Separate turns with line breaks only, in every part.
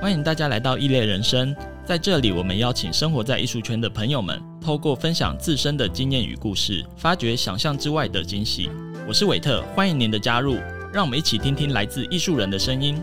欢迎大家来到异类人生，在这里，我们邀请生活在艺术圈的朋友们，透过分享自身的经验与故事，发掘想象之外的惊喜。我是韦特，欢迎您的加入，让我们一起听听来自艺术人的声音。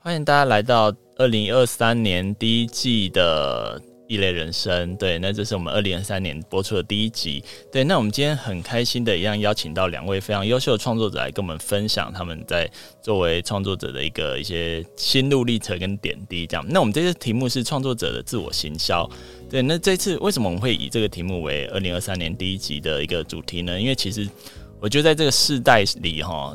欢迎大家来到二零二三年第一季的。异类人生，对，那这是我们二零二三年播出的第一集，对，那我们今天很开心的一样邀请到两位非常优秀的创作者来跟我们分享他们在作为创作者的一个一些心路历程跟点滴，这样。那我们这次题目是创作者的自我行销，对，那这次为什么我们会以这个题目为二零二三年第一集的一个主题呢？因为其实我觉得在这个世代里，哈，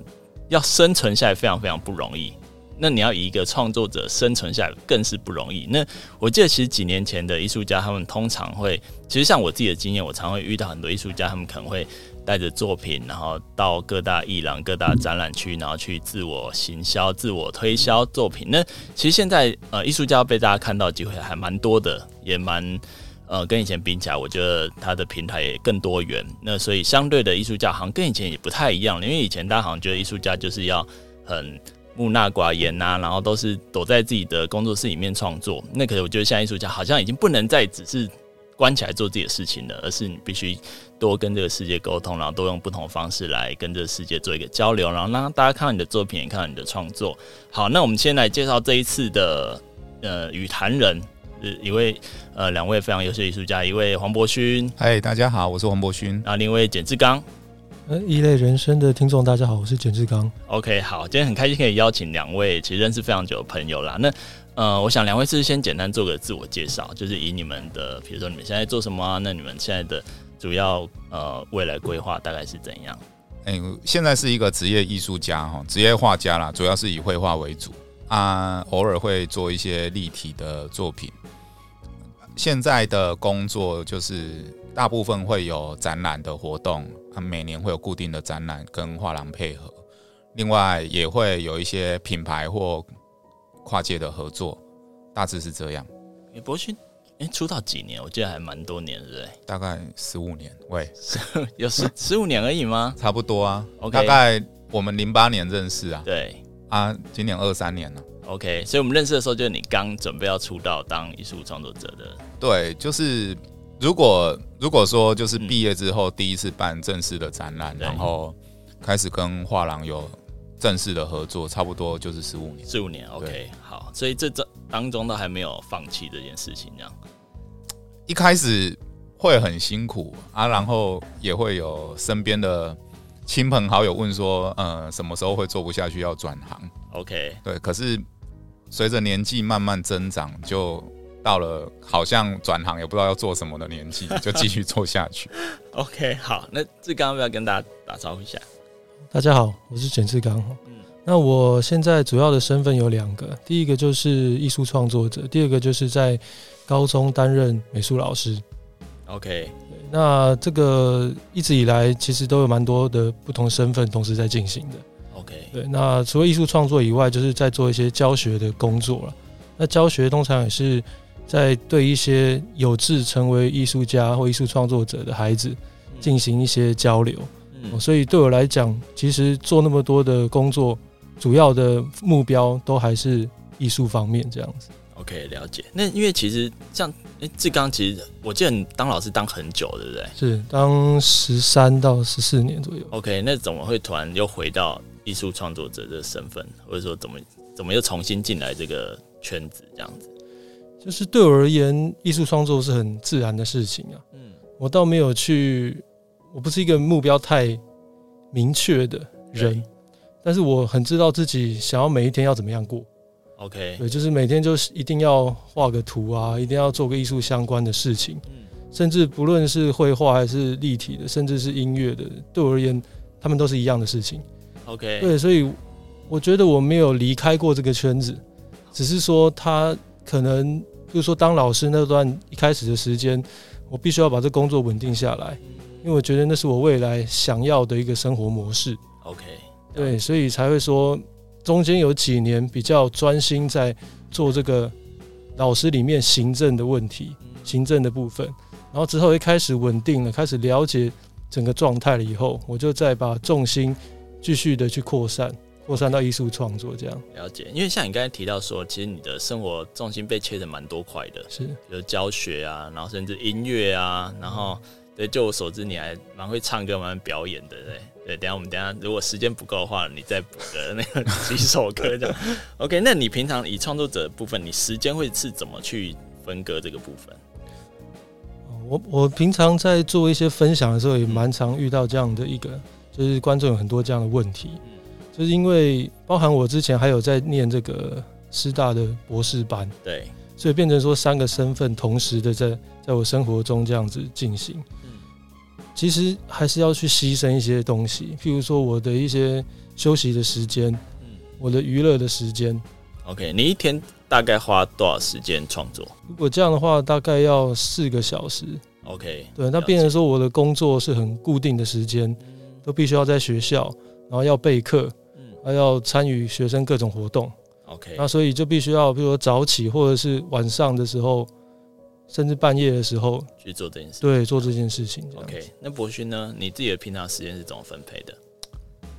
要生存下来非常非常不容易。那你要以一个创作者生存下来更是不容易。那我记得其实几年前的艺术家，他们通常会，其实像我自己的经验，我常会遇到很多艺术家，他们可能会带着作品，然后到各大艺廊、各大展览区，然后去自我行销、自我推销作品。那其实现在呃，艺术家被大家看到机会还蛮多的，也蛮呃，跟以前比起来，我觉得他的平台也更多元。那所以相对的艺术家好像跟以前也不太一样，因为以前大家好像觉得艺术家就是要很。木讷寡言呐、然后都是躲在自己的工作室里面创作。那可是我觉得，现在艺术家好像已经不能再只是关起来做自己的事情了，而是你必须多跟这个世界沟通，然后多用不同方式来跟这个世界做一个交流，然后让大家看到你的作品，也看到你的创作。好，那我们先来介绍这一次的呃与谈人，一位呃两位非常优秀艺术家，一位黄柏勋，
嗨，大家好，我是黄柏勋，
然后另一位简志刚。
呃，异类人生的听众，大家好，我是简志刚。
OK，好，今天很开心可以邀请两位其实认识非常久的朋友啦。那呃，我想两位是先简单做个自我介绍，就是以你们的，比如说你们现在做什么啊？那你们现在的主要呃未来规划大概是怎样？
哎、欸，现在是一个职业艺术家哈，职业画家啦，主要是以绘画为主啊，偶尔会做一些立体的作品。现在的工作就是大部分会有展览的活动。每年会有固定的展览跟画廊配合，另外也会有一些品牌或跨界的合作，大致是这样。
欸、博勋，哎、欸，出道几年？我记得还蛮多年，对不对？
大概十五年。喂，
有十十五年而已吗？
差不多啊。
OK，
大概我们零八年认识啊。
对
啊，今年二三年了。
OK，所以我们认识的时候就是你刚准备要出道当艺术创作者的。
对，就是。如果如果说就是毕业之后第一次办正式的展览，嗯，然后开始跟画廊有正式的合作，差不多就是十五年。
十五年，OK，好，所以这这当中都还没有放弃这件事情，这样。
一开始会很辛苦啊，然后也会有身边的亲朋好友问说，呃，什么时候会做不下去要转行
？OK，
对，可是随着年纪慢慢增长，就。到了好像转行也不知道要做什么的年纪，就继续做下去。
OK，好，那志刚要不要跟大家打招呼一下？
大家好，我是简志刚。嗯，那我现在主要的身份有两个，第一个就是艺术创作者，第二个就是在高中担任美术老师。
OK，
那这个一直以来其实都有蛮多的不同身份同时在进行的。
OK，
对，那除了艺术创作以外，就是在做一些教学的工作了。那教学通常也是。在对一些有志成为艺术家或艺术创作者的孩子进行一些交流，嗯，所以对我来讲，其实做那么多的工作，主要的目标都还是艺术方面这样子。
OK，了解。那因为其实像哎，志刚，其实我记得你当老师当很久，对不对？
是当十三到十四年左右。
OK，那怎么会突然又回到艺术创作者的身份，或者说怎么怎么又重新进来这个圈子这样子？
就是对我而言，艺术创作是很自然的事情啊。嗯，我倒没有去，我不是一个目标太明确的人，但是我很知道自己想要每一天要怎么样过。
OK，
对，就是每天就是一定要画个图啊，一定要做个艺术相关的事情。嗯，甚至不论是绘画还是立体的，甚至是音乐的，对我而言，他们都是一样的事情。
OK，
对，所以我觉得我没有离开过这个圈子，只是说他可能。就是说，当老师那段一开始的时间，我必须要把这工作稳定下来，因为我觉得那是我未来想要的一个生活模式。
OK，
对，所以才会说中间有几年比较专心在做这个老师里面行政的问题、行政的部分，然后之后一开始稳定了，开始了解整个状态了以后，我就再把重心继续的去扩散，扩散到艺术创作这样。
了解，因为像你刚才提到说，其实你的生活重心被切成蛮多块的，
是，
比如教学啊，然后甚至音乐啊，然后对，就我所知，你还蛮会唱歌，蛮会表演的，对。对，等下我们等下，如果时间不够的话，你再补个那个几首歌这样。OK，那你平常以创作者的部分，你时间会是怎么去分割这个部分？
我我平常在做一些分享的时候，也蛮常遇到这样的一个，就是观众有很多这样的问题，就是因为包含我之前还有在念这个师大的博士班，
对，所
以变成说三个身份同时的在在我生活中这样子进行。嗯其实还是要去牺牲一些东西，譬如说我的一些休息的时间，嗯，我的娱乐的时间。
OK，你一天大概花多少时间创作？
如果这样的话，大概要四个小时。
OK，
对，那变成说我的工作是很固定的时间，都必须要在学校，然后要备课，嗯，还要参与学生各种活动。
OK，
那所以就必须要，比如说早起或者是晚上的时候。甚至半夜的时候
去做这件事，
对，做这件事情。
OK，那博勋呢？你自己的平常时间是怎么分配的？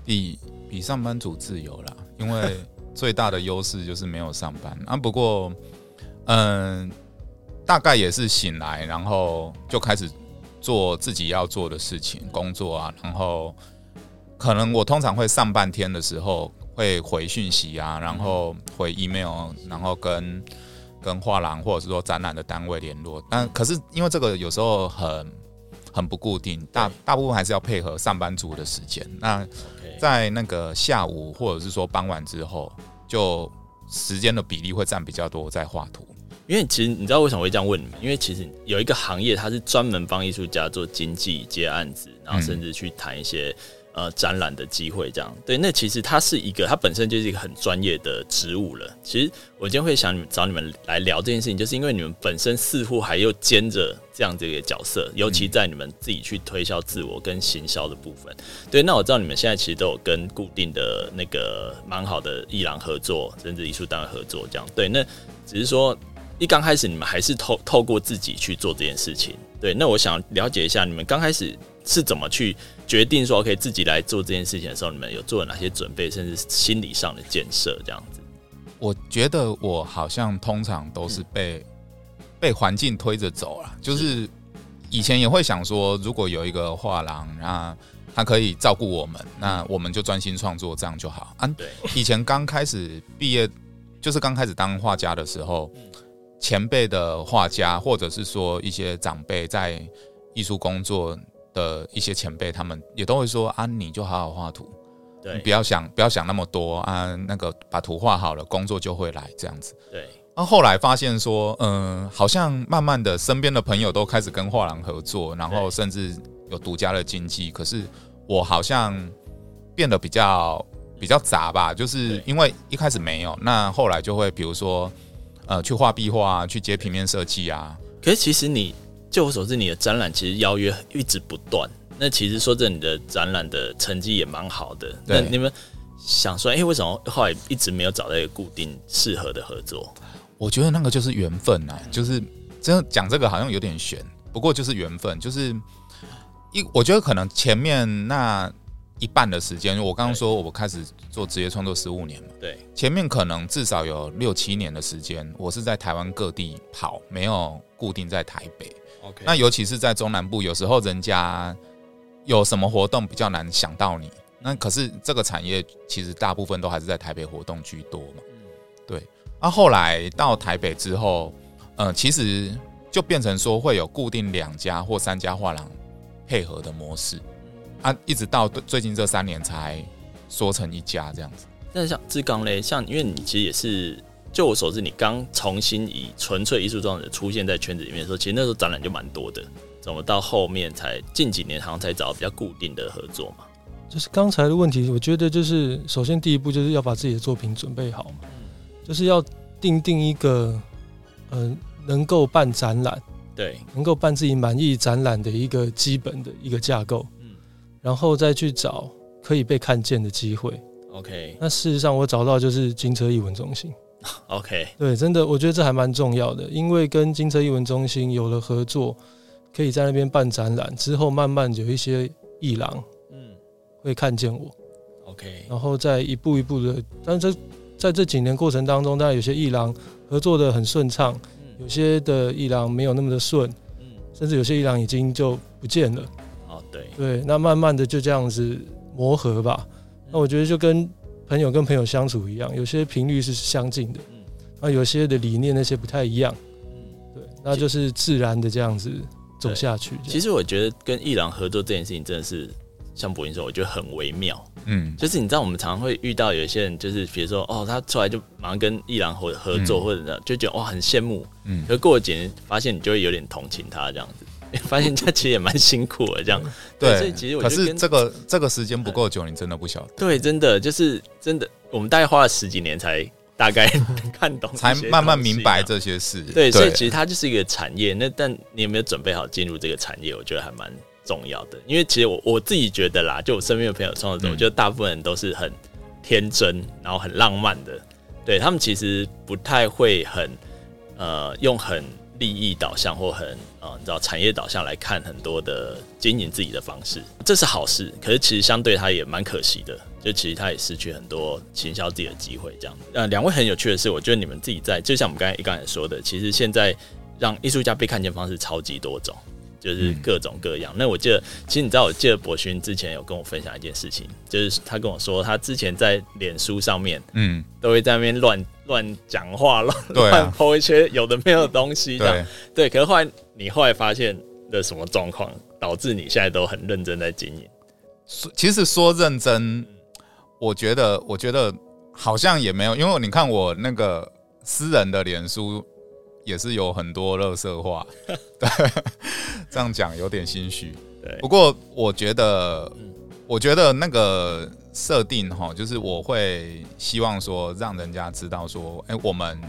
比比上班族自由啦，因为最大的优势就是没有上班啊。不过，嗯，大概也是醒来，然后就开始做自己要做的事情，工作啊。然后，可能我通常会上半天的时候会回讯息啊，然后回 email，然后跟。跟画廊或者是说展览的单位联络，但可是因为这个有时候很很不固定，大大部分还是要配合上班族的时间。那在那个下午或者是说傍晚之后，就时间的比例会占比较多在画图。
因为其实你知道为什么会这样问你吗？因为其实有一个行业，它是专门帮艺术家做经济、接案子，然后甚至去谈一些。呃，展览的机会这样，对，那其实它是一个，它本身就是一个很专业的职务了。其实我今天会想你找你们来聊这件事情，就是因为你们本身似乎还又兼着这样这个角色，尤其在你们自己去推销自我跟行销的部分。对，那我知道你们现在其实都有跟固定的那个蛮好的艺廊合作，甚至艺术单位合作这样。对，那只是说一刚开始你们还是透透过自己去做这件事情。对，那我想了解一下你们刚开始是怎么去。决定说可以自己来做这件事情的时候，你们有做了哪些准备，甚至心理上的建设这样子？
我觉得我好像通常都是被、嗯、被环境推着走了，就是以前也会想说，如果有一个画廊，那他可以照顾我们，那我们就专心创作，这样就好。啊，对，以前刚开始毕业，就是刚开始当画家的时候，前辈的画家或者是说一些长辈在艺术工作。的一些前辈，他们也都会说啊，你就好好画图，对，你不要想不要想那么多啊，那个把图画好了，工作就会来这样子。
对，
那后后来发现说，嗯，好像慢慢的，身边的朋友都开始跟画廊合作，然后甚至有独家的经济，可是我好像变得比较比较杂吧，就是因为一开始没有，那后来就会比如说呃，去画壁画啊，去接平面设计啊。
可是其实你。就我所知，你的展览其实邀约一直不断。那其实说真的，你的展览的成绩也蛮好的。那你们想说，哎、欸，为什么后来一直没有找到一个固定适合的合作？
我觉得那个就是缘分啊，就是真的讲这个好像有点悬，不过就是缘分。就是一，我觉得可能前面那一半的时间，我刚刚说我开始做职业创作十五年嘛，
对，
前面可能至少有六七年的时间，我是在台湾各地跑，没有固定在台北。
Okay.
那尤其是在中南部，有时候人家有什么活动比较难想到你。那可是这个产业其实大部分都还是在台北活动居多嘛。嗯对。那后来到台北之后，呃，其实就变成说会有固定两家或三家画廊配合的模式啊，一直到最近这三年才缩成一家这样子。
但是像志刚嘞，像因为你其实也是。就我所知，你刚重新以纯粹艺术装置出现在圈子里面的时候，其实那时候展览就蛮多的。怎么到后面才近几年好像才找比较固定的合作嘛？
就是刚才的问题，我觉得就是首先第一步就是要把自己的作品准备好嘛，就是要定定一个嗯、呃、能够办展览，
对，
能够办自己满意展览的一个基本的一个架构，嗯，然后再去找可以被看见的机会。
OK，
那事实上我找到就是金车艺文中心。
OK，
对，真的，我觉得这还蛮重要的，因为跟金车艺文中心有了合作，可以在那边办展览，之后慢慢有一些艺廊，嗯，会看见我。
OK，OK，
然后再一步一步的，但这在这几年过程当中，当然有些艺廊合作的很顺畅，有些的艺廊没有那么的顺，甚至有些艺廊已经就不见了。
哦，对，
对，那慢慢的就这样子磨合吧。那我觉得就跟朋友跟朋友相处一样，有些频率是相近的，那有些的理念那些不太一样，对，那就是自然的这样子走下去。
其实我觉得跟伊朗合作这件事情真的是。像博云说，我觉得很微妙，嗯，就是你知道，我们常常会遇到有些人，就是比如说，哦，他出来就马上跟伊朗合合作，或者呢，就觉得哇，很羡慕，嗯，可是过了几年，发现你就会有点同情他这样子，发现他其实也蛮辛苦的这样，
对，所以其实我可是这个这个时间不够久，你真的不晓得，
对，真的就是真的，我们大概花了十几年才大概 看懂，
才慢慢明白这些事，
对，所以其实它就是一个产业，那但你有没有准备好进入这个产业？我觉得还蛮。重要的，因为其实我我自己觉得啦，就我身边的朋友创作者，我觉得大部分人都是很天真，然后很浪漫的，对他们其实不太会很呃用很利益导向或很呃你知道产业导向来看很多的经营自己的方式，这是好事。可是其实相对他也蛮可惜的，就其实他也失去很多行销自己的机会。这样，呃，两位很有趣的是，我觉得你们自己在，就像我们刚才刚才说的，其实现在让艺术家被看见方式超级多种。就是各种各样。嗯、那我记得，其实你知道，我记得博勋之前有跟我分享一件事情，就是他跟我说，他之前在脸书上面，嗯，都会在那边乱乱讲话，乱乱 po 一些有的没有的东西，这样对。对，可是后来你后来发现的什么状况，导致你现在都很认真在经营？
其实说认真，我觉得，我觉得好像也没有，因为你看我那个私人的脸书。也是有很多垃圾话，对，这样讲有点心虚。对，不过我觉得，我觉得那个设定哈，就是我会希望说，让人家知道说，哎，我们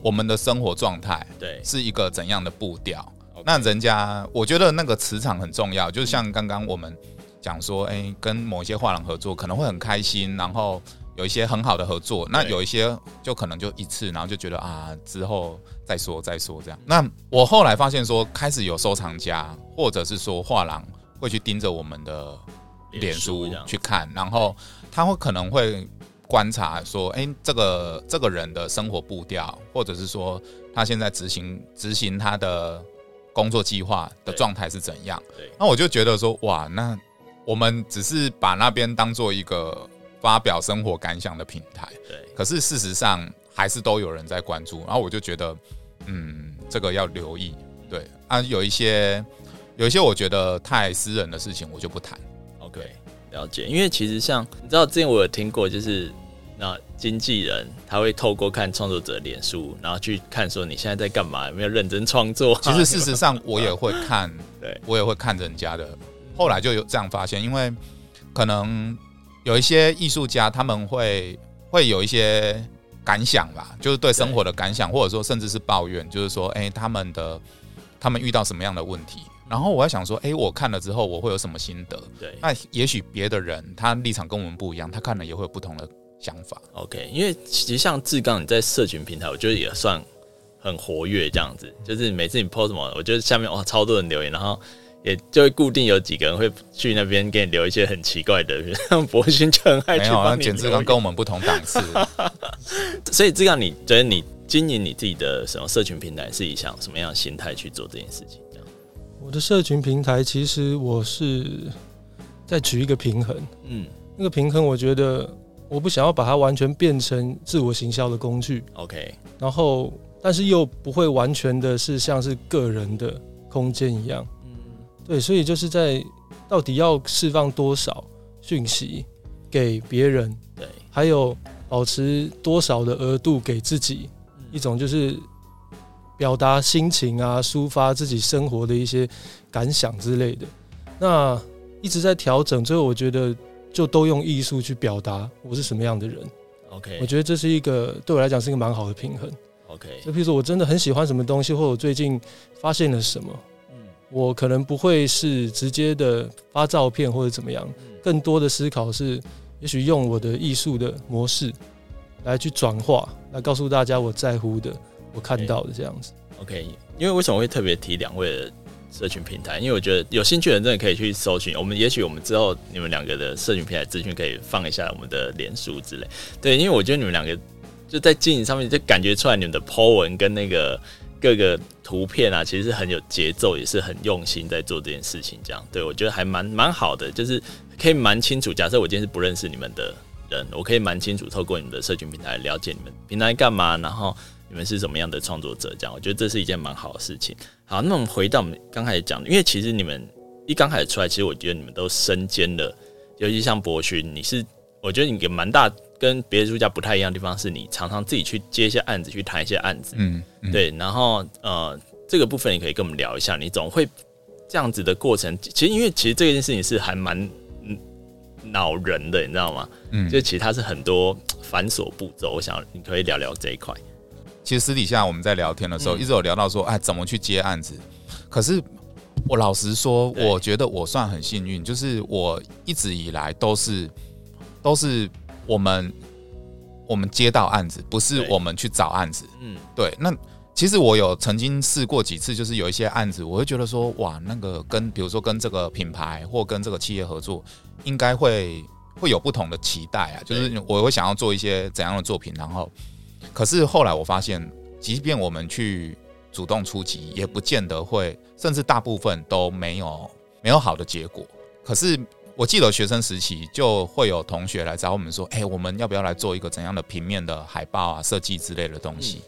我们的生活状态对是一个怎样的步调。那人家我觉得那个磁场很重要，就像刚刚我们讲说，哎，跟某一些画廊合作可能会很开心，然后。有一些很好的合作，那有一些就可能就一次，然后就觉得啊，之后再说再说这样。那我后来发现说，开始有收藏家或者是说画廊会去盯着我们的脸书去看，然后他会可能会观察说，哎，这个这个人的生活步调，或者是说他现在执行执行他的工作计划的状态是怎样。那我就觉得说，哇，那我们只是把那边当做一个。发表生活感想的平台，对，可是事实上还是都有人在关注，然后我就觉得，嗯，这个要留意，对啊，有一些有一些我觉得太私人的事情，我就不谈。
OK，了解，因为其实像你知道，之前我有听过，就是那经纪人他会透过看创作者脸书，然后去看说你现在在干嘛，有没有认真创作。
其实 事实上我也会看，对我也会看人家的，后来就有这样发现，因为可能。有一些艺术家，他们会会有一些感想吧，就是对生活的感想，或者说甚至是抱怨，就是说，哎，他们的他们遇到什么样的问题，然后我在想说，哎，我看了之后，我会有什么心得？对，那也许别的人他立场跟我们不一样，他看了也会有不同的想法。
OK，因为其实像志刚你在社群平台，我觉得也算很活跃，这样子，就是每次你 post 什么，我觉得下面哇超多人留言，然后。也就会固定有几个人会去那边给你留一些很奇怪的，像博勋就很爱去帮你。
简志刚跟我们不同档次，
所以这样你觉得你经营你自己的什么社群平台是以想什么样的心态去做这件事情？这样，
我的社群平台其实我是在取一个平衡，嗯，那个平衡我觉得我不想要把它完全变成自我行销的工具
，OK，
然后但是又不会完全的是像是个人的空间一样。对，所以就是在到底要释放多少讯息给别人，对，还有保持多少的额度给自己，一种就是表达心情啊，抒发自己生活的一些感想之类的。那一直在调整，最后我觉得就都用艺术去表达我是什么样的人。
OK，
我觉得这是一个对我来讲是一个蛮好的平衡。
OK，
就譬如说我真的很喜欢什么东西，或者我最近发现了什么。我可能不会是直接的发照片或者怎么样，更多的思考是，也许用我的艺术的模式来去转化，来告诉大家我在乎的、我看到的这样子。
OK，因为为什么会特别提两位的社群平台？因为我觉得有兴趣的人真的可以去搜寻。我们也许我们之后你们两个的社群平台资讯可以放一下我们的脸书之类。对，因为我觉得你们两个就在经营上面就感觉出来你们的 po 文跟那个各个图片啊，其实是很有节奏，也是很用心在做这件事情。这样，对我觉得还蛮蛮好的，就是可以蛮清楚。假设我今天是不认识你们的人，我可以蛮清楚透过你们的社群平台了解你们平台干嘛，然后。你们是什么样的创作者？这样，我觉得这是一件蛮好的事情。好，那我们回到我们刚开始讲的，因为其实你们一刚开始出来，其实我觉得你们都身兼了，尤其像博勋，你是我觉得你给蛮大跟别的艺术家不太一样的地方，是你常常自己去接一些案子，去谈一些案子。嗯，嗯对。然后呃，这个部分你可以跟我们聊一下，你总会这样子的过程。其实因为其实这件事情是还蛮恼人的，你知道吗？嗯，就其实它是很多繁琐步骤。我想你可以聊聊这一块。
其实私底下我们在聊天的时候，一直有聊到说，哎，怎么去接案子？可是我老实说，我觉得我算很幸运，就是我一直以来都是都是我们我们接到案子，不是我们去找案子。嗯，对。那其实我有曾经试过几次，就是有一些案子，我会觉得说，哇，那个跟比如说跟这个品牌或跟这个企业合作，应该会会有不同的期待啊，就是我会想要做一些怎样的作品，然后。可是后来我发现，即便我们去主动出击，也不见得会，甚至大部分都没有没有好的结果。可是我记得学生时期就会有同学来找我们说：“哎，我们要不要来做一个怎样的平面的海报啊、设计之类的东西？”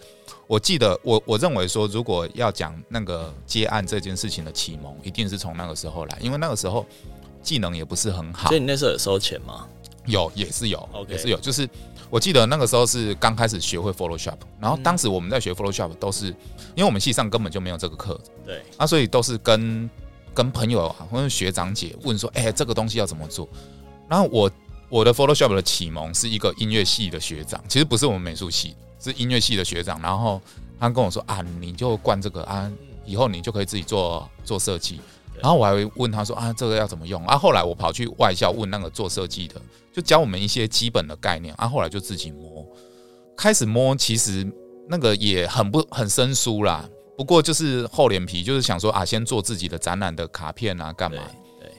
我记得我我认为说，如果要讲那个接案这件事情的启蒙，一定是从那个时候来，因为那个时候技能也不是很好。
所以你那时候有收钱吗？
有，也是有.也是有，就是。我记得那个时候是刚开始学会 Photoshop，然后当时我们在学 Photoshop 都是，因为我们系上根本就没有这个课，
对，
啊，所以都是跟跟朋友啊或者学长姐问说，哎，这个东西要怎么做？然后我我的 Photoshop 的启蒙是一个音乐系的学长，其实不是我们美术系，是音乐系的学长，然后他跟我说啊，你就灌这个啊，以后你就可以自己做做设计。然后我还会问他说啊，这个要怎么用？啊，后来我跑去外校问那个做设计的，就教我们一些基本的概念。啊，后来就自己摸，开始摸，其实那个也很不很生疏啦。不过就是厚脸皮，就是想说啊，先做自己的展览的卡片啊，干嘛？对。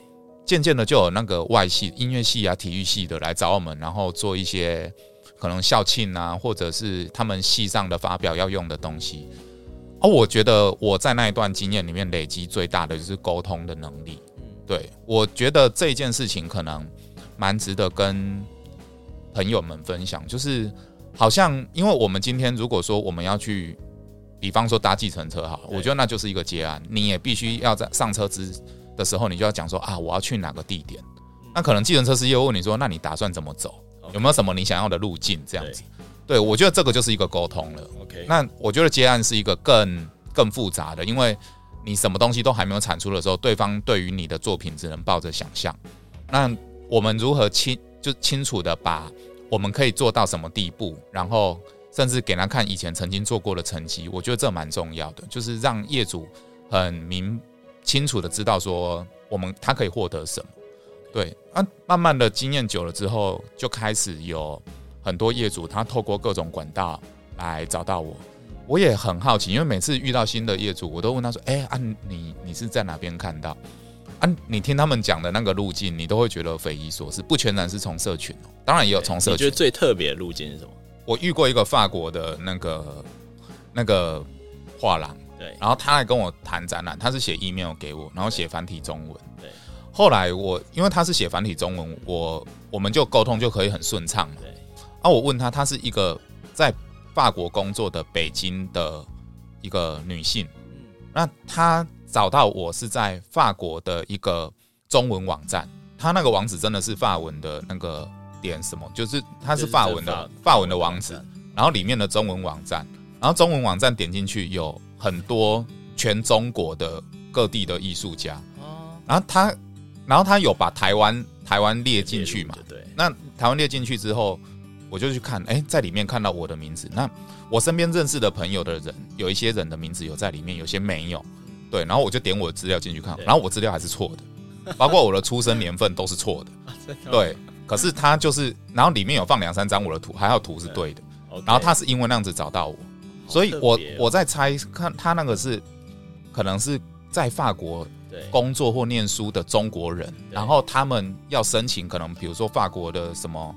渐渐的就有那个外系音乐系啊、体育系的来找我们，然后做一些可能校庆啊，或者是他们系上的发表要用的东西。哦，我觉得我在那一段经验里面累积最大的就是沟通的能力。对，我觉得这件事情可能蛮值得跟朋友们分享。就是好像，因为我们今天如果说我们要去，比方说搭计程车哈，我觉得那就是一个接案。你也必须要在上车之的时候，你就要讲说啊，我要去哪个地点。那可能计程车司机又问你说，那你打算怎么走？有没有什么你想要的路径？这样子。对，我觉得这个就是一个沟通了。OK，那我觉得接案是一个更更复杂的，因为你什么东西都还没有产出的时候，对方对于你的作品只能抱着想象。那我们如何清就清楚的把我们可以做到什么地步，然后甚至给他看以前曾经做过的成绩，我觉得这蛮重要的，就是让业主很明清楚的知道说我们他可以获得什么。对，啊，慢慢的经验久了之后，就开始有。很多业主他透过各种管道来找到我，我也很好奇，因为每次遇到新的业主，我都问他说：“哎、欸，啊，你你是在哪边看到？啊，你听他们讲的那个路径，你都会觉得匪夷所思，不全然是从社群哦，当然也有从社群。你
觉得最特别的路径是什么？
我遇过一个法国的那个那个画廊，对，然后他来跟我谈展览，他是写 email 给我，然后写繁体中文，对。后来我因为他是写繁体中文，我我们就沟通就可以很顺畅。对啊，我问他，她是一个在法国工作的北京的一个女性。嗯那她找到我是在法国的一个中文网站，她那个网址真的是法文的那个点什么，就是它是法文的法文的网址，然后里面的中文网站，然后中文网站点进去有很多全中国的各地的艺术家。哦然后他，然后他有把台湾台湾列进去嘛？对。那台湾列进去之后。我就去看，哎、欸，在里面看到我的名字。那我身边认识的朋友的人，有一些人的名字有在里面，有些没有。对，然后我就点我的资料进去看，然后我资料还是错的，包括我的出生年份都是错的。对，可是他就是，然后里面有放两三张我的图，还有图是对的。然后他是因为那样子找到我，所以我我在猜，看他那个是可能是在法
国
工作或念书的中国人，然后他们要申请可能比如说法国的什么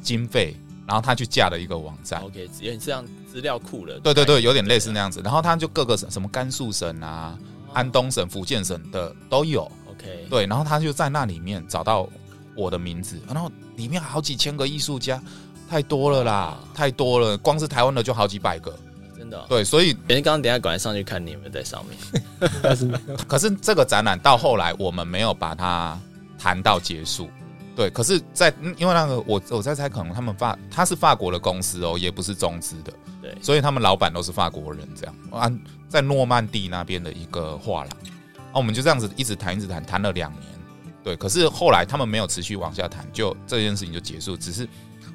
经费，然后他去架了一个网站。
OK，有点像资料库了。
对对对，有点类似那样子。然后他就各个省，什么甘肃省啊、安东省、福建省的都有。
OK，
对，然后他就在那里面找到我的名字，然后里面好几千个艺术家，太多了啦，太多了，光是台湾的就好几百个。
真的、哦？
对，所以
别人刚刚等下赶快上去看你有没有在上面。
可是这个展览到后来我们没有把它谈到结束。对，可是在，在因为那个我我在猜，可能他们法他是法国的公司哦，也不是中资的，
对，
所以他们老板都是法国人，这样啊，在诺曼底那边的一个画廊，啊，我们就这样子一直谈，一直谈，谈了两年，对，可是后来他们没有持续往下谈，就这件事情就结束。只是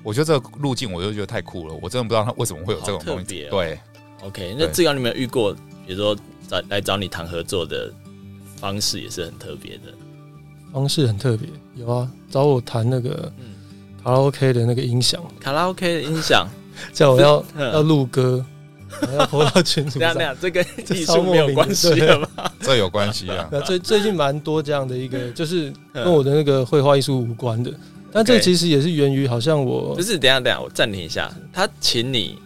我觉得这个路径，我就觉得太酷了，我真的不知道他为什么会有这种东西。对
，OK，那志刚你有没有遇过，比如说找来找你谈合作的方式也是很特别的。
方式很特别，有啊，找我谈那个卡拉 OK 的那个音响，
卡拉 OK 的音响，
叫我要 要录歌，要播到群组上。
这样这跟 艺术没有关系了吗？
这有关系啊。
那最最近蛮多这样的一个，就是跟我的那个绘画艺术无关的，但这其实也是源于好像我
不是，等下等下，我暂停一下，他请你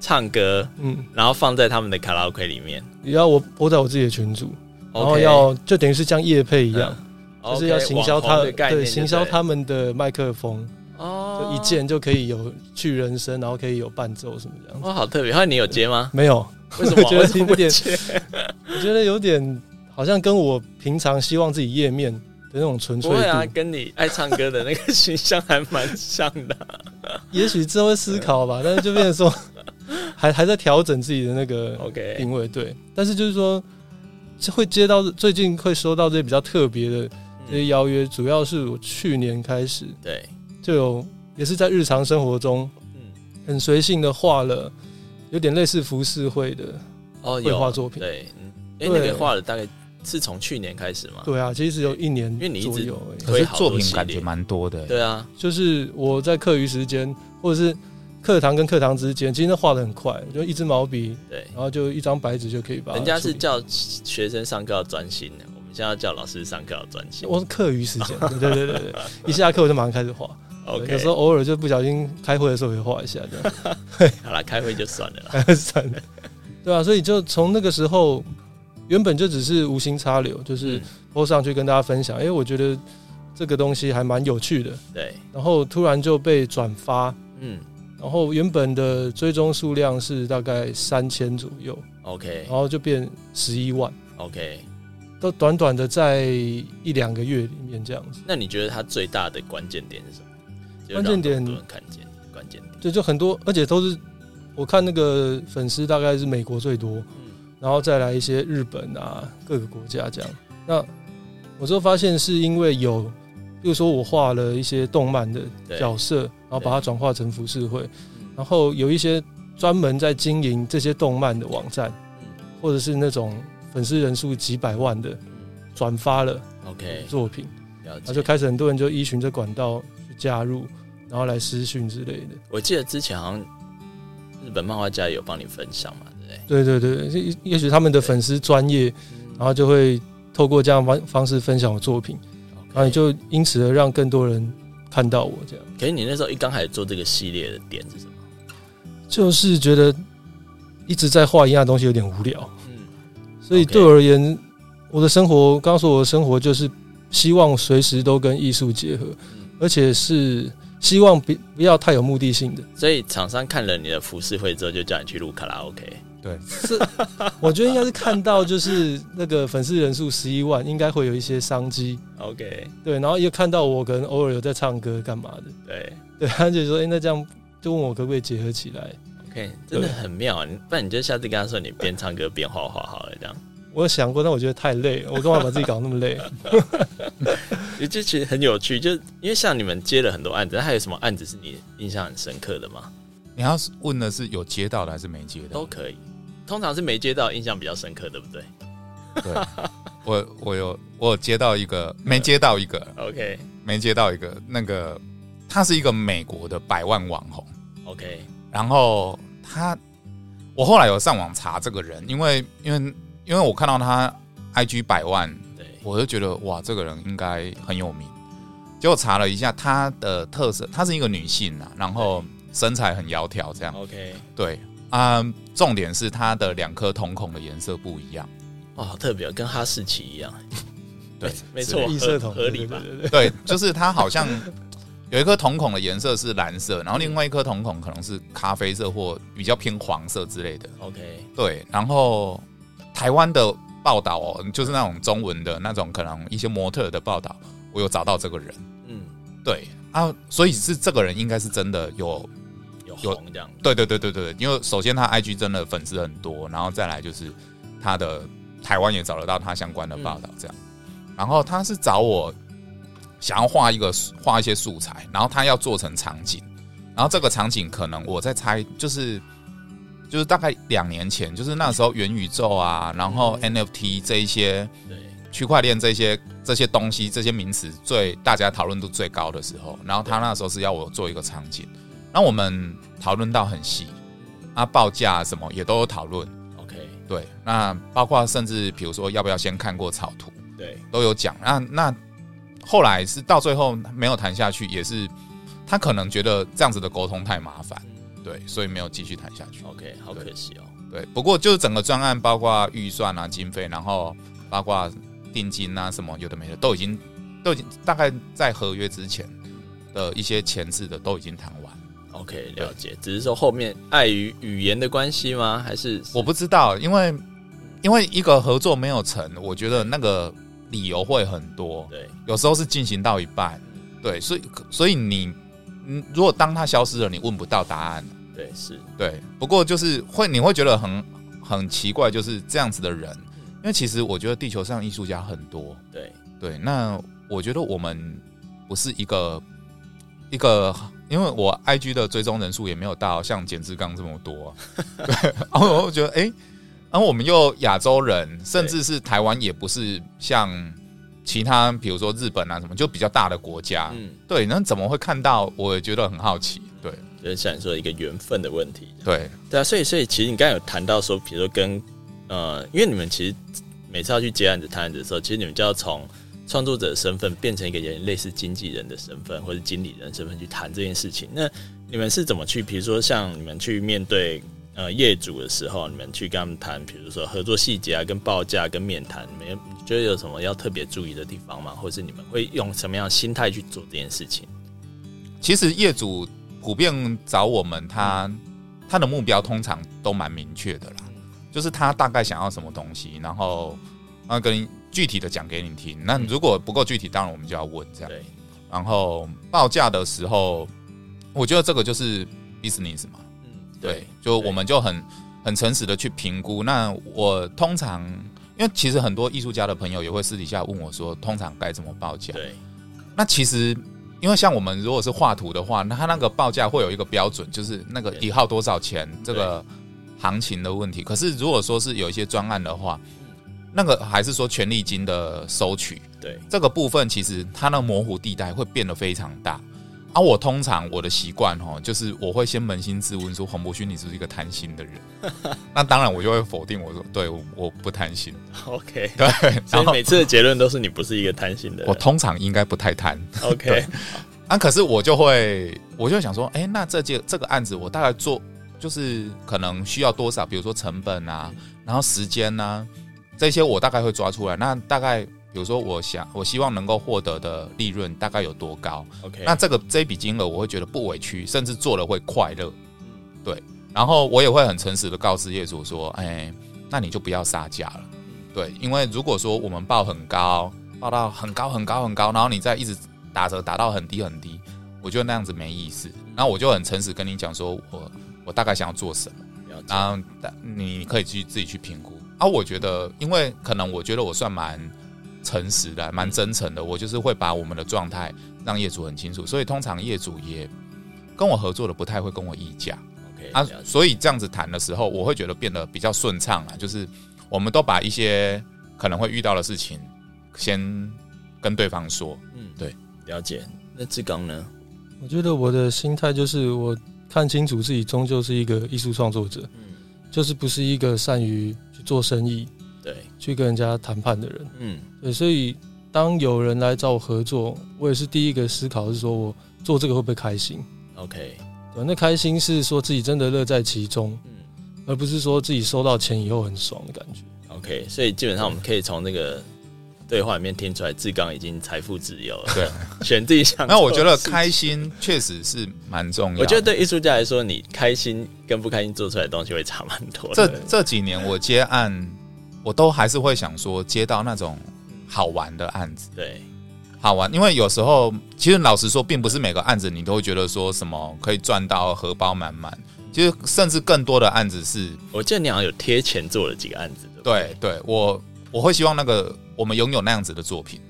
唱歌，嗯，然后放在他们的卡拉 OK 里面，
也要我播在我自己的群组，然后要就等于是像业配一样。就是要行销他对，行销他们的麦克风。哦，就一键就可以有去人声，然后可以有伴奏什么这样子。
哇，好特别！那你有接吗？
没有，
为什么？我觉
得有点，我觉得有点好像跟我平常希望自己页面的那种纯粹
啊，跟你爱唱歌的那个形象还蛮像的。
也许之后会思考吧，但是就变成说，还还在调整自己的那个 OK 定位。对，但是就是说，会接到最近会收到这些比较特别的。这些邀约主要是我去年开始，
对，
就有也是在日常生活中，嗯，很随性的画了，有点类似浮世绘的哦绘画作品，
对，嗯哎，那个画了大概是从去年开始嘛？
对啊，其实只有一年，因
为你一直
有，
可是作品感觉蛮多的，
对啊，
就是我在课余时间或者是课堂跟课堂之间，其实画的很快，就一支毛笔，对，然后就一张白纸就可以把。
人家是叫学生上课要专心的。现在要叫老师上课要专心。
我是课余时间，对对对对，一下课我就马上开始画。OK，有时候偶尔就不小心开会的时候会画一下这样。
好了，开会就算了啦，
算了。对啊，所以就从那个时候，原本就只是无心插柳，就是播上去跟大家分享。哎、嗯欸，我觉得这个东西还蛮有趣的。
对。
然后突然就被转发，嗯。然后原本的追踪数量是大概三千左右。
OK。
然后就变十一万。
OK。
都短短的在一两个月里面这样子。
那你觉得它最大的关键点是什么？
关键点。
很多人，看见关键点，
对，就很多，而且都是我看那个粉丝大概是美国最多，嗯，然后再来一些日本啊各个国家这样。那我之后发现是因为有，比如说我画了一些动漫的角色，然后把它转化成浮世绘，然后有一些专门在经营这些动漫的网站，或者是那种。粉丝人数几百万的转发了，OK。作品，然后就开始很多人就依循着管道去加入，然后来私讯之类的。
我记得之前好像日本漫画家有帮你分享嘛，对
对对对，也也许他们的粉丝专业，然后就会透过这样方方式分享我作品，然后你就因此而让更多人看到我这样。
可是你那时候一刚开始做这个系列的点是什么？
就是觉得一直在画一样的东西有点无聊。嗯所以对我而言，我的生活，刚刚说我的生活就是希望随时都跟艺术结合，而且是希望不不要太有目的性的。
所以厂商看了你的服饰会之后，就叫你去录卡拉 OK。
对，是，我觉得应该是看到就是那个粉丝人数十一万，应该会有一些商机。
OK，
对，然后又看到我可能偶尔有在唱歌干嘛的。
对，
对，他就说，哎、欸，那这样就问我可不可以结合起来。
OK，真的很妙啊！不然你就下次跟他说，你边唱歌边画画好了，这样。
我有想过，但我觉得太累了，我干嘛把自己搞那么累？
也就其实很有趣，就因为像你们接了很多案子，那还有什么案子是你印象很深刻的吗？
你要问的是有接到的还是没接到？
都可以，通常是没接到，印象比较深刻，对不对？
对，我我有我有接到一个，没接到一个
，OK，
没接到一个，那个他是一个美国的百万网红
，OK。
然后他，我后来有上网查这个人，因为因为因为我看到他 IG 百万，
对，
我就觉得哇，这个人应该很有名。结果查了一下，她的特色，她是一个女性啊，然后身材很窈窕，这样。
OK，
对啊、呃，重点是她的两颗瞳孔的颜色不一样。
哦，好特别，跟哈士奇一样。
对，
没错，
异色瞳
合理吧？
对，就是她好像 有一颗瞳孔的颜色是蓝色，然后另外一颗瞳孔可能是咖啡色或比较偏黄色之类的。
OK，
对，然后台湾的报道哦，就是那种中文的那种，可能一些模特的报道，我有找到这个人。
嗯，
对啊，所以是这个人应该是真的有
有红这样。
对对对对对，因为首先他 IG 真的粉丝很多，然后再来就是他的台湾也找得到他相关的报道这样。嗯、然后他是找我想要画一个画一些素材，然后他要做成场景，然后这个场景可能我在猜，就是就是大概两年前，就是那时候元宇宙啊，然后 NFT 这一些，对区块链这些。这些东西，这些名词最大家讨论度最高的时候，然后他那时候是要我做一个场景，那我们讨论到很细，啊，报价什么也都有讨论。
OK，
对，那包括甚至比如说要不要先看过草图，
对，
都有讲。那那后来是到最后没有谈下去，也是他可能觉得这样子的沟通太麻烦，对，所以没有继续谈下去。
OK，好可惜哦。
对，不过就是整个专案包括预算啊、经费，然后包括。定金啊，什么有的没的，都已经都已经大概在合约之前的一些前置的都已经谈完。
OK，了解。只是说后面碍于语言的关系吗？还是，是
我不知道，因为因为一个合作没有成，我觉得那个理由会很多。
对，
有时候是进行到一半，对，所以所以你嗯，如果当他消失了，你问不到答案。
对，是
对。不过就是会你会觉得很很奇怪，就是这样子的人。因为其实我觉得地球上艺术家很多，
对
对。那我觉得我们不是一个一个，因为我 IG 的追踪人数也没有到像简志刚这么多，啊，对。然后我觉得，哎，然后我们又亚洲人，甚至是台湾，也不是像其他，比如说日本啊什么，就比较大的国家，嗯，对。那怎么会看到？我也觉得很好奇，对。
就是想说一个缘分的问题，
对
对啊。所以，所以其实你刚才有谈到说，比如说跟呃，因为你们其实每次要去接案子、谈案子的时候，其实你们就要从创作者的身份变成一个人类似经纪人的身份或者经理人身份去谈这件事情。那你们是怎么去？比如说像你们去面对呃业主的时候，你们去跟他们谈，比如说合作细节啊、跟报价、跟面谈，你们觉得有什么要特别注意的地方吗？或者是你们会用什么样的心态去做这件事情？
其实业主普遍找我们他，他他的目标通常都蛮明确的啦。就是他大概想要什么东西，然后啊跟具体的讲给你听。那如果不够具体，当然我们就要问这样。对。然后报价的时候，我觉得这个就是 business 嘛。嗯。对。就我们就很很诚实的去评估。那我通常，因为其实很多艺术家的朋友也会私底下问我说，通常该怎么报价？
对。
那其实，因为像我们如果是画图的话，那他那个报价会有一个标准，就是那个一号多少钱这个。行情的问题，可是如果说是有一些专案的话，那个还是说权利金的收取，
对
这个部分，其实它那模糊地带会变得非常大。而、啊、我通常我的习惯哈，就是我会先扪心自问说，黄柏勋，你是不是一个贪心的人？那当然，我就会否定我说，对，我，我不贪心。
OK，
对，
所以每次的结论都是你不是一个贪心的人。
我通常应该不太贪。
OK，
啊，可是我就会，我就会想说，哎、欸，那这件这个案子，我大概做。就是可能需要多少，比如说成本啊，然后时间啊，这些我大概会抓出来。那大概比如说，我想我希望能够获得的利润大概有多高
？OK，
那这个这笔金额我会觉得不委屈，甚至做了会快乐。对，然后我也会很诚实的告知业主说，哎，那你就不要杀价了。对，因为如果说我们报很高，报到很高很高很高，然后你再一直打折打到很低很低，我觉得那样子没意思。然后我就很诚实跟你讲说，我。我大概想要做什么，然后你可以去自己去评估。啊，我觉得，因为可能我觉得我算蛮诚实的，蛮真诚的。我就是会把我们的状态让业主很清楚，所以通常业主也跟我合作的不太会跟我议价。
OK，
啊，所以这样子谈的时候，我会觉得变得比较顺畅啊。就是我们都把一些可能会遇到的事情先跟对方说。嗯，对，
了解。那志刚呢？
我觉得我的心态就是我。看清楚自己终究是一个艺术创作者，嗯，就是不是一个善于去做生意，
对，
去跟人家谈判的人，
嗯，
对，所以当有人来找我合作，我也是第一个思考是说我做这个会不会开心
？OK，
对，那开心是说自己真的乐在其中，嗯，而不是说自己收到钱以后很爽的感觉。
OK，所以基本上我们可以从那个对话里面听出来，志刚已经财富自由了。
对，
选自己想。
那我觉得开心确实是蛮重要。
我觉得对艺术家来说，你开心跟不开心做出来的东西会差蛮多。
这这几年我接案，我都还是会想说接到那种好玩的案子。
对，
好玩，因为有时候其实老实说，并不是每个案子你都会觉得说什么可以赚到荷包满满。其实甚至更多的案子是，
我记得你好像有贴钱做了几个案子。
对对，我我会希望那个我们拥有那样子的作品，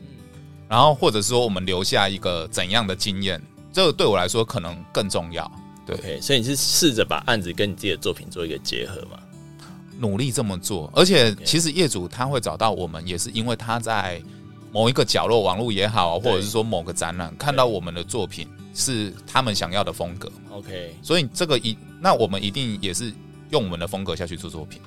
然后或者说我们留下一个怎样的经验，这个对我来说可能更重要。对
，okay, 所以你是试着把案子跟你自己的作品做一个结合吗？
努力这么做，而且其实业主他会找到我们，也是因为他在某一个角落，网络也好，或者是说某个展览看到我们的作品是他们想要的风格。
OK，
所以这个一那我们一定也是用我们的风格下去做作品。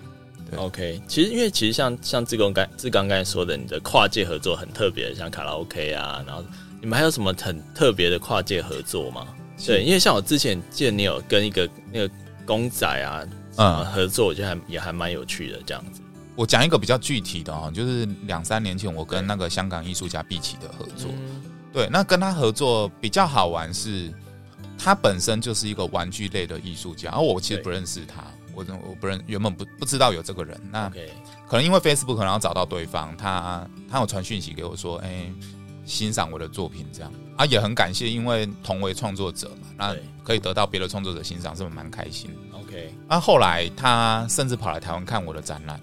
OK，其实因为其实像像志工刚志刚刚才说的，你的跨界合作很特别，像卡拉 OK 啊，然后你们还有什么很特别的跨界合作吗？对，因为像我之前见你有跟一个那个公仔啊，嗯，合作，我觉得还也还蛮有趣的这样子。
我讲一个比较具体的哦，就是两三年前我跟那个香港艺术家毕奇的合作，对，那跟他合作比较好玩是，他本身就是一个玩具类的艺术家，而我其实不认识他。我我不认原本不不知道有这个人，那可能因为 Facebook 可能要找到对方，他他有传讯息给我说，哎、欸，欣赏我的作品这样。啊，也很感谢，因为同为创作者嘛，那可以得到别的创作者欣赏，是不是蛮开心的
？OK，
那后来他甚至跑来台湾看我的展览，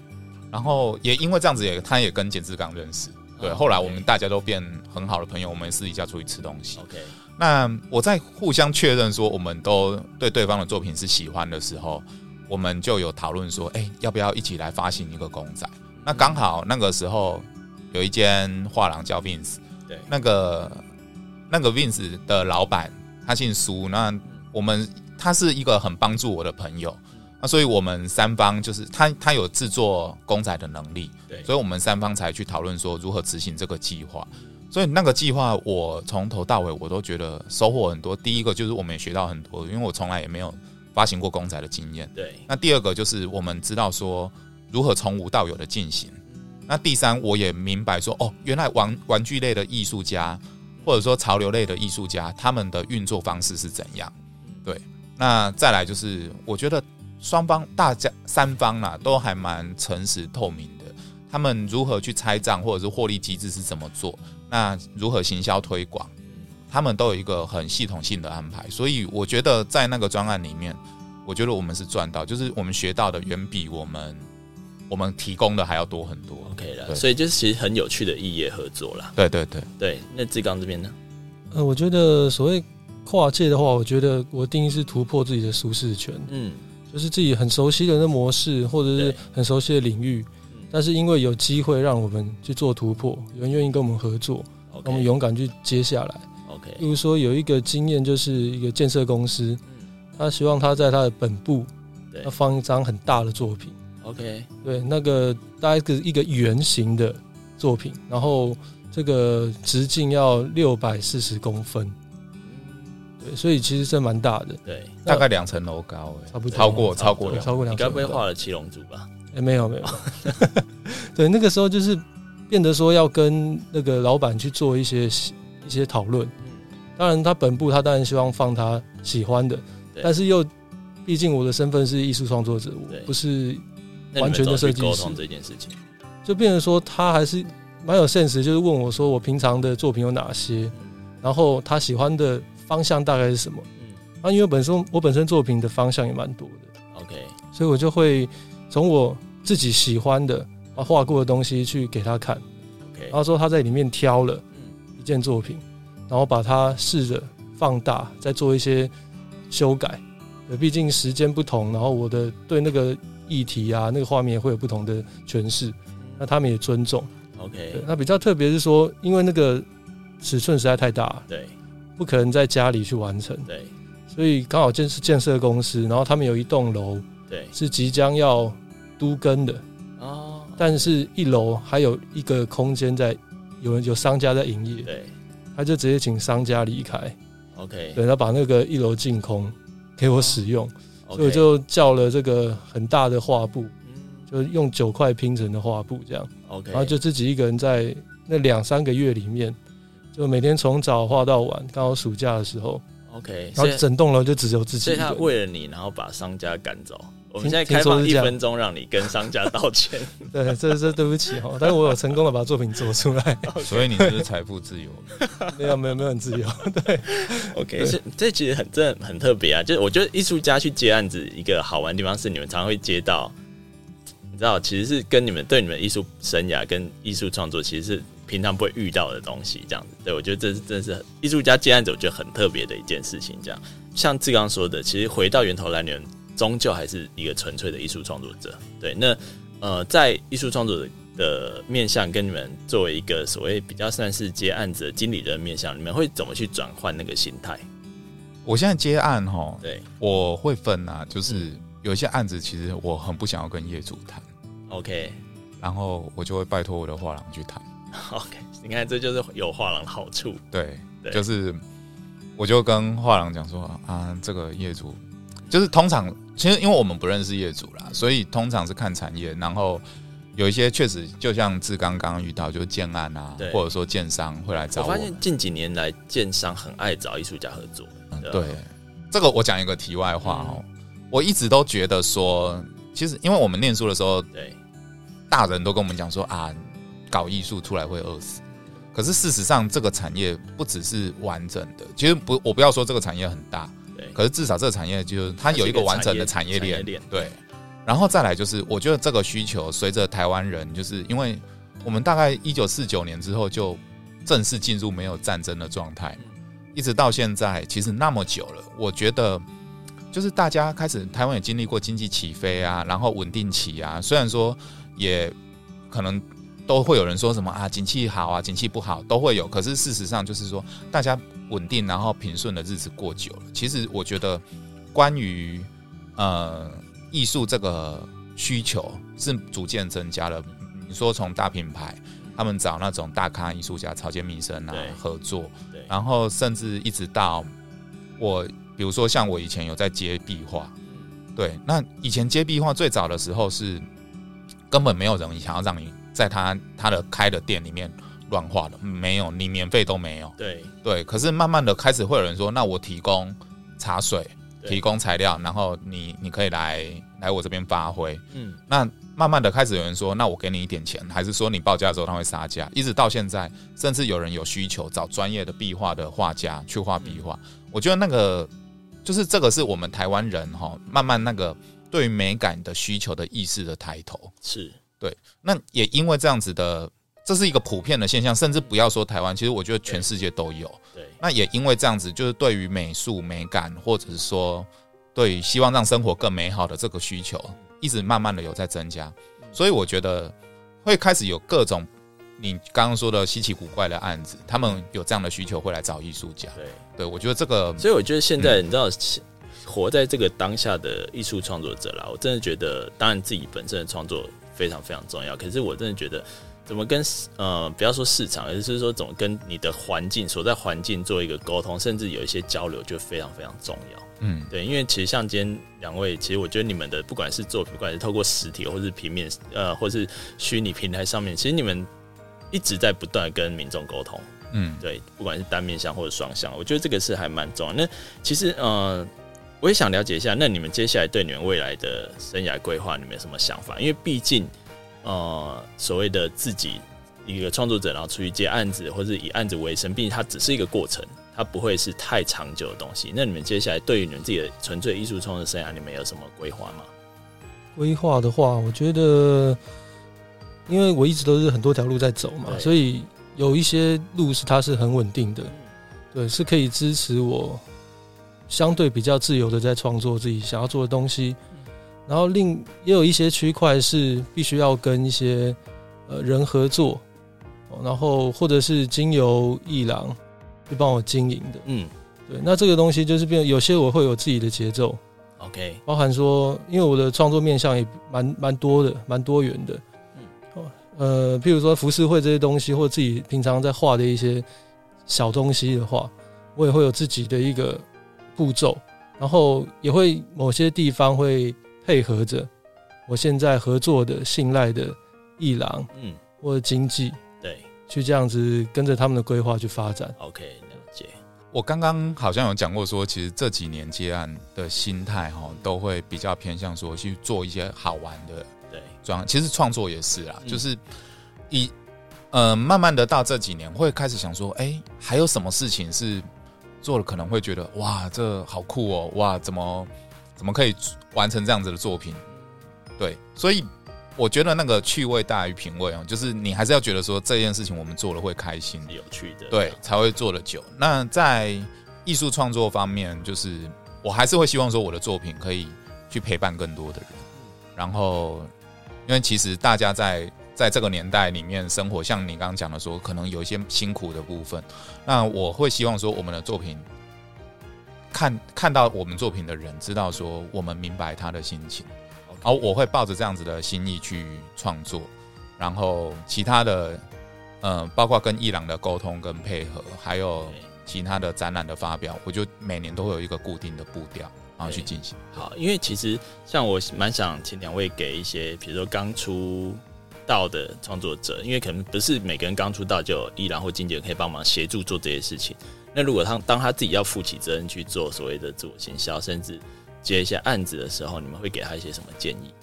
然后也因为这样子也，也他也跟简志刚认识，对，oh, 后来我们大家都变很好的朋友，我们私底下出去吃东西。
OK，
那我在互相确认说我们都对对方的作品是喜欢的时候。我们就有讨论说，哎、欸，要不要一起来发行一个公仔？那刚好那个时候有一间画廊叫 Vince，
对，
那个那个 Vince 的老板他姓苏，那我们他是一个很帮助我的朋友，那所以我们三方就是他他有制作公仔的能力，对，所以我们三方才去讨论说如何执行这个计划。所以那个计划我从头到尾我都觉得收获很多。第一个就是我们也学到很多，因为我从来也没有。发行过公仔的经验，
对。
那第二个就是我们知道说如何从无到有的进行。那第三，我也明白说，哦，原来玩玩具类的艺术家，或者说潮流类的艺术家，他们的运作方式是怎样？对。那再来就是，我觉得双方大家三方啦，都还蛮诚实透明的。他们如何去拆账，或者是获利机制是怎么做？那如何行销推广？他们都有一个很系统性的安排，所以我觉得在那个专案里面，我觉得我们是赚到，就是我们学到的远比我们我们提供的还要多很多。
OK 了，所以就是其实很有趣的异业合作啦。
对对对
对，那志刚这边呢？
呃，我觉得所谓跨界的话，我觉得我定义是突破自己的舒适圈，嗯，就是自己很熟悉的那模式或者是很熟悉的领域，但是因为有机会让我们去做突破，有人愿意跟我们合作.我们勇敢去接下来。OK，比如说有一个经验，就是一个建设公司，他希望他在他的本部，要放一张很大的作品。
OK，
对，那个大概是一个圆形的作品，然后这个直径要六百四十公分。对，所以其实这蛮大的。
对，
大概两层楼高，哎，差不多
超
过超过
超过两。
你该不会画了七龙珠吧？
哎，没有没有。对，那个时候就是变得说要跟那个老板去做一些一些讨论。当然，他本部他当然希望放他喜欢的，但是又毕竟我的身份是艺术创作者，我不是完全的设计师。沟通这件事情，就变成说他还是蛮有 sense，就是问我说我平常的作品有哪些，然后他喜欢的方向大概是什么。嗯啊，因为本身我本身作品的方向也蛮多的
，OK，
所以我就会从我自己喜欢的啊画过的东西去给他看，OK，然后说他在里面挑了一件作品。然后把它试着放大，再做一些修改。呃，毕竟时间不同，然后我的对那个议题啊，那个画面会有不同的诠释。那他们也尊重。
OK。
那比较特别是说，因为那个尺寸实在太大，
对，
不可能在家里去完成。
对。
所以刚好建设建设公司，然后他们有一栋楼，
对，
是即将要都更的。
哦。
但是一楼还有一个空间在，有人有商家在营业，
对，
他就直接请商家离开
，OK，
对，他把那个一楼净空给我使用，
哦、
所以我就叫了这个很大的画布，嗯、就用九块拼成的画布这样
，OK，
然后就自己一个人在那两三个月里面，就每天从早画到晚，刚好暑假的时候
，OK，
然后整栋楼就只有自己，
所以他为了你，然后把商家赶走。我们现在开放一分钟，让你跟商家道歉。
对，这这对不起哈，但是我有成功的把作品做出来，
所以你就是财富自由。
没有没有没有很自由。对
，OK，是这其实很真的很特别啊。就是我觉得艺术家去接案子，一个好玩的地方是你们常常会接到，你知道，其实是跟你们对你们艺术生涯跟艺术创作，其实是平常不会遇到的东西。这样子，对我觉得这是真的是艺术家接案子，我觉得很特别的一件事情。这样，像志刚说的，其实回到源头来，你们。终究还是一个纯粹的艺术创作者，对。那呃，在艺术创作者的面向，跟你们作为一个所谓比较算是接案子的经理人面向，你们会怎么去转换那个心态？
我现在接案哈，
对，
我会分啊，就是有一些案子，其实我很不想要跟业主谈
，OK，
然后我就会拜托我的画廊去谈
OK。你看，这就是有画廊的好处，
对，对，就是我就跟画廊讲说啊，这个业主就是通常。其实，因为我们不认识业主啦，所以通常是看产业。然后有一些确实，就像志刚刚遇到，就是建案啊，或者说建商会来找我。
我发现近几年来，建商很爱找艺术家合作。嗯，
对，这个我讲一个题外话哦。我一直都觉得说，其实因为我们念书的时候，对，大人都跟我们讲说啊，搞艺术出来会饿死。可是事实上，这个产业不只是完整的。其实不，我不要说这个产业很大。可是至少这个产业就是它有一个完整的产业链，对。然后再来就是，我觉得这个需求随着台湾人，就是因为我们大概一九四九年之后就正式进入没有战争的状态，一直到现在，其实那么久了，我觉得就是大家开始台湾也经历过经济起飞啊，然后稳定期啊，虽然说也可能都会有人说什么啊，景气好啊，景气不好都会有，可是事实上就是说大家。稳定，然后平顺的日子过久了。其实我觉得，关于呃艺术这个需求是逐渐增加了。你说从大品牌，他们找那种大咖艺术家草间弥生啊合作，然后甚至一直到我，比如说像我以前有在接壁画，对，那以前接壁画最早的时候是根本没有人想要让你在他他的开的店里面。乱画的没有，你免费都没有。
对
对，可是慢慢的开始会有人说，那我提供茶水，提供材料，然后你你可以来来我这边发挥。嗯，那慢慢的开始有人说，那我给你一点钱，还是说你报价的时候他会杀价？一直到现在，甚至有人有需求找专业的壁画的画家去画壁画。嗯，我觉得那个就是这个是我们台湾人哈，慢慢那个对于美感的需求的意识的抬头。
是
对，那也因为这样子的。这是一个普遍的现象，甚至不要说台湾，其实我觉得全世界都有。对，那也因为这样子，就是对于美术美感，或者是说对于希望让生活更美好的这个需求，一直慢慢的有在增加。所以我觉得会开始有各种你刚刚说的稀奇古怪的案子，他们有这样的需求会来找艺术家。对，对我觉得这个，
所以我觉得现在你知道，活在这个当下的艺术创作者啦，我真的觉得，当然自己本身的创作非常非常重要，可是我真的觉得。怎么跟呃，不要说市场，而是说怎么跟你的环境所在环境做一个沟通，甚至有一些交流，就非常非常重要。嗯，对，因为其实像今天两位，其实我觉得你们的不管是作品，不管是透过实体或是平面，呃，或是虚拟平台上面，其实你们一直在不断跟民众沟通。嗯，对，不管是单面向或者双向，我觉得这个是还蛮重要。那其实呃，我也想了解一下，那你们接下来对你们未来的生涯规划，你们有什么想法？因为毕竟。呃，所谓的自己一个创作者，然后出去接案子，或者以案子为生，毕竟它只是一个过程，它不会是太长久的东西。那你们接下来对于你们自己的纯粹艺术创作生涯，你们有什么规划吗？
规划的话，我觉得，因为我一直都是很多条路在走嘛，所以有一些路是它是很稳定的，对，是可以支持我相对比较自由的在创作自己想要做的东西。然后另也有一些区块是必须要跟一些呃人合作，然后或者是经由艺廊去帮我经营的，嗯，对。那这个东西就是变，有些我会有自己的节奏，OK，包含说，因为我的创作面向也蛮蛮多的，蛮多元的，嗯，呃，譬如说浮世绘这些东西，或自己平常在画的一些小东西的话，我也会有自己的一个步骤，然后也会某些地方会配合着我现在合作的信赖的艺廊，嗯，或者经济，
对，
去这样子跟着他们的规划去发展。
OK，了解。
我刚刚好像有讲过说，其实这几年接案的心态哈，都会比较偏向说去做一些好玩的。对装其实创作也是啦，嗯、就是以呃慢慢的到这几年会开始想说，哎、欸，还有什么事情是做了可能会觉得哇，这好酷哦，哇，怎么怎么可以完成这样子的作品？对，所以我觉得那个趣味大于品味哦，就是你还是要觉得说这件事情我们做了会开心、
有趣的，
对，才会做的久。那在艺术创作方面，就是我还是会希望说我的作品可以去陪伴更多的人，然后。因为其实大家在在这个年代里面生活，像你刚刚讲的说，可能有一些辛苦的部分。那我会希望说，我们的作品看看到我们作品的人，知道说我们明白他的心情。然后我会抱着这样子的心意去创作，然后其他的，嗯，包括跟伊朗的沟通跟配合，还有其他的展览的发表，我就每年都会有一个固定的步调。然后去进行
好，因为其实像我蛮想请两位给一些，比如说刚出道的创作者，因为可能不是每个人刚出道就有艺廊或经纪人可以帮忙协助做这些事情。那如果他当他自己要负起责任去做所谓的自我行销，甚至接一些案子的时候，你们会给他一些什么建议？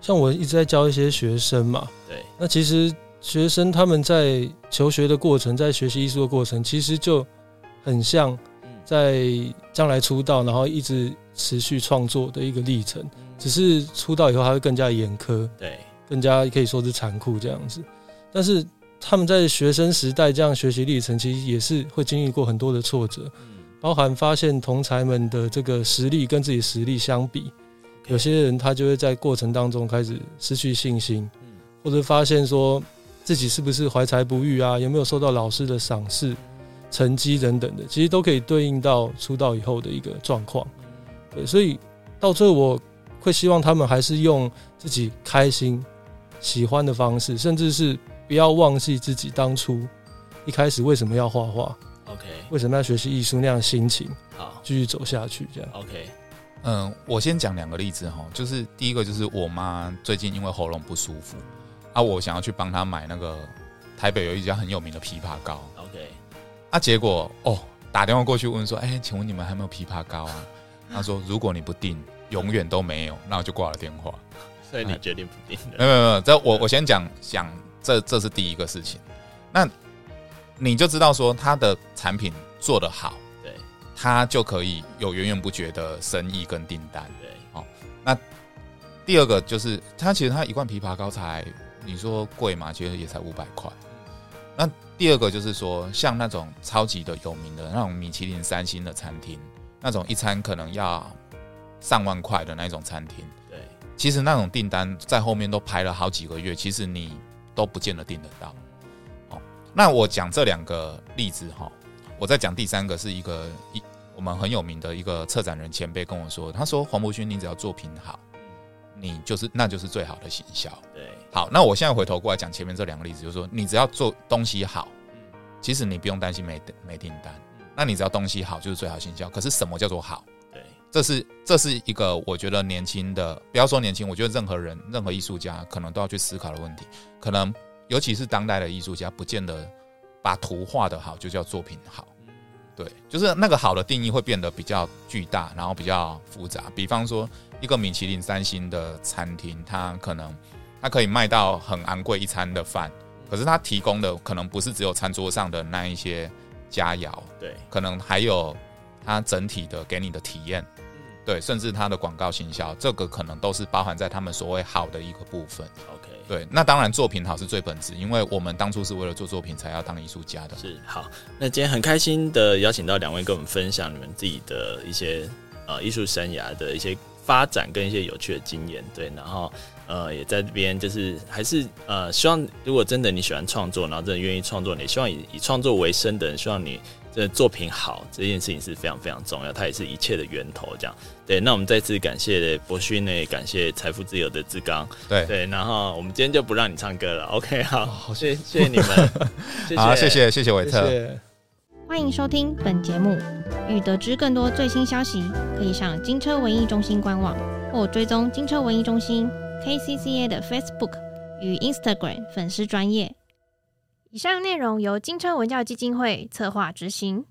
像我一直在教一些学生嘛，
对，
那其实学生他们在求学的过程，在学习艺术的过程，其实就很像。在将来出道，然后一直持续创作的一个历程，只是出道以后他会更加严苛，
对，
更加可以说是残酷这样子。但是他们在学生时代这样学习历程，其实也是会经历过很多的挫折，包含发现同才们的这个实力跟自己实力相比，有些人他就会在过程当中开始失去信心，或者发现说自己是不是怀才不遇啊，有没有受到老师的赏识。成绩等等的，其实都可以对应到出道以后的一个状况。对，所以到最后我会希望他们还是用自己开心、喜欢的方式，甚至是不要忘记自己当初一开始为什么要画画。
OK，
为什么要学习艺术那样的心情？
好，
继续走下去这样。
OK，
嗯，我先讲两个例子哈，就是第一个就是我妈最近因为喉咙不舒服啊，我想要去帮她买那个台北有一家很有名的枇杷膏，OK，。啊，结果哦，打电话过去问说，哎、欸，请问你们还有没有枇杷膏啊？他说，如果你不订，永远都没有。那我就挂了电话。
所以你决定不订？
没有没有没有，这我我先讲讲，这这是第一个事情。那你就知道说，他的产品做得好，
对，
他就可以有源源不绝的生意跟订单。
对，
哦，那第二个就是，他其实他一罐枇杷膏才，你说贵嘛？其实也才五百块。那第二个就是说，像那种超级的有名的那种米其林三星的餐厅，那种一餐可能要上万块的那种餐厅，
对，
其实那种订单在后面都排了好几个月，其实你都不见得订得到。哦，那我讲这两个例子哈，我再讲第三个是一个一我们很有名的一个策展人前辈跟我说，他说黄伯勋，你只要作品好。你就是，那就是最好的行销。
对，
好，那我现在回头过来讲前面这两个例子，就是说，你只要做东西好，其实你不用担心没没订单。那你只要东西好，就是最好行销。可是什么叫做好？
对，
这是这是一个我觉得年轻的，不要说年轻，我觉得任何人、任何艺术家可能都要去思考的问题。可能尤其是当代的艺术家，不见得把图画得好就叫作品好。对，就是那个好的定义会变得比较巨大，然后比较复杂。比方说，一个米其林三星的餐厅，它可能它可以卖到很昂贵一餐的饭，可是它提供的可能不是只有餐桌上的那一些佳肴，
对，
可能还有它整体的给你的体验，对，甚至它的广告行销，这个可能都是包含在他们所谓好的一个部分。
OK。
对，那当然作品好是最本质，因为我们当初是为了做作品才要当艺术家的。
是好，那今天很开心的邀请到两位跟我们分享你们自己的一些呃艺术生涯的一些发展跟一些有趣的经验。对，然后呃也在这边就是还是呃希望如果真的你喜欢创作，然后真的愿意创作，你希望以以创作为生的人，希望你这作品好这件事情是非常非常重要，它也是一切的源头。这样对，那我们再次感谢博勋呢，感谢财富自由的志刚。
对
对，然后我们今天就不让你唱歌了。OK，好，好谢谢谢你们，谢谢
好，谢谢谢谢韦特，
谢谢
欢迎收听本节目，欲得知更多最新消息，可以上金车文艺中心官网或追踪金车文艺中心 KCCA 的 Facebook 与 Instagram 粉丝专页。以上内容由金车文教基金会策划执行。